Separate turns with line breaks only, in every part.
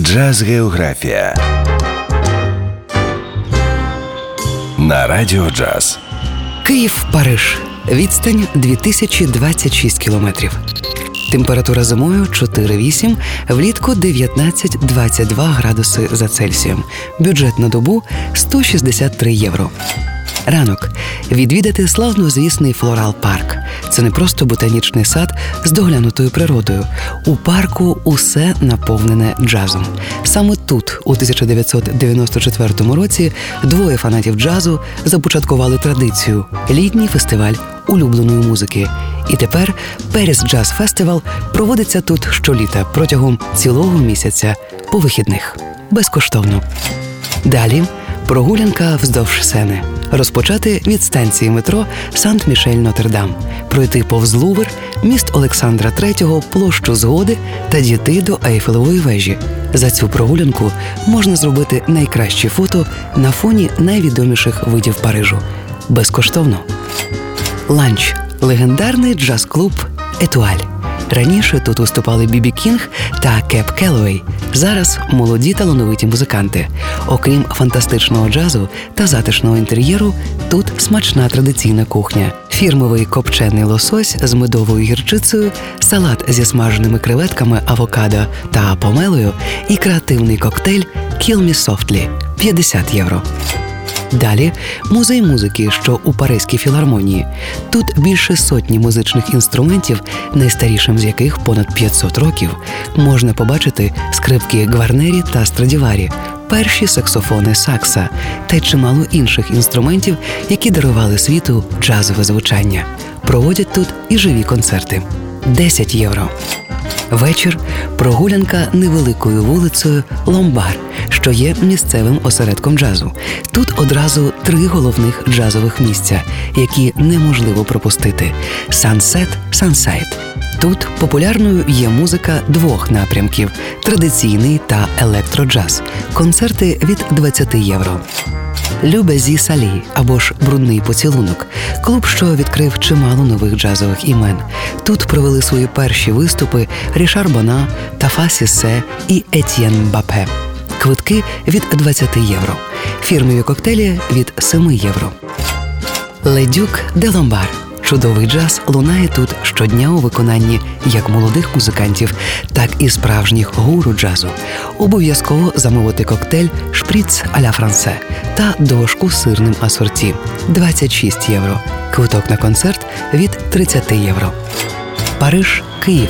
Джаз Географія на Радіо Джаз.
Київ, Париж. Відстань 2026 кілометрів. Температура зимою 4,8, влітку 19-22 градуси за Цельсієм. Бюджет на добу 163 євро. Ранок відвідати славнозвісний флорал парк. Це не просто ботанічний сад з доглянутою природою. У парку усе наповнене джазом. Саме тут, у 1994 році, двоє фанатів джазу започаткували традицію літній фестиваль улюбленої музики. І тепер Періс Джаз Фестивал проводиться тут щоліта протягом цілого місяця по вихідних безкоштовно. Далі прогулянка вздовж сени. Розпочати від станції метро Сен-Мішель-Нотр-Дам, пройти повз Лувр, міст Олександра III, площу Згоди та дійти до Ейфелевої вежі. За цю прогулянку можна зробити найкращі фото на фоні найвідоміших видів Парижу. Безкоштовно. Ланч легендарний джаз-клуб Етуаль. Раніше тут виступали Бібі Кінг та Кеб Келлоуей. Зараз молоді талановиті музиканти. Окрім фантастичного джазу та затишного інтер'єру, тут смачна традиційна кухня, фірмовий копчений лосось з медовою гірчицею, салат зі смаженими креветками, авокадо та помелою і креативний коктейль «Kill Me Softly» – 50 євро. Далі музей музики, що у Паризькій філармонії. Тут більше сотні музичних інструментів, найстарішим з яких понад 500 років. Можна побачити скрипки Гварнері та Страдіварі, перші саксофони Сакса та чимало інших інструментів, які дарували світу джазове звучання. Проводять тут і живі концерти. 10 євро. Вечір прогулянка невеликою вулицею Ломбар, що є місцевим осередком джазу. Тут одразу три головних джазових місця, які неможливо пропустити: Сансет, Сансайт. Тут популярною є музика двох напрямків: традиційний та електроджаз. Концерти від 20 євро. Любезі Салі або ж Брудний поцілунок, клуб, що відкрив чимало нових джазових імен. Тут провели свої перші виступи Рішар Бона, Тафа Сісе і Етьєн Бапе. Квитки від 20 євро. Фірмові коктейлі від 7 євро. Ледюк де Ломбар. Чудовий джаз лунає тут щодня у виконанні як молодих музикантів, так і справжніх гуру джазу. Обов'язково замовити коктейль Шприц à la française та дошку сирним асорті 26 євро. Квиток на концерт від 30 євро. Париж, Київ.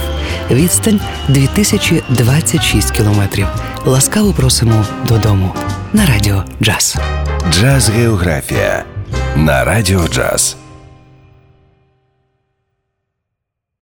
Відстань 2026 кілометрів. Ласкаво просимо додому. На радіо Джаз.
Джаз Географія на Радіо Джаз.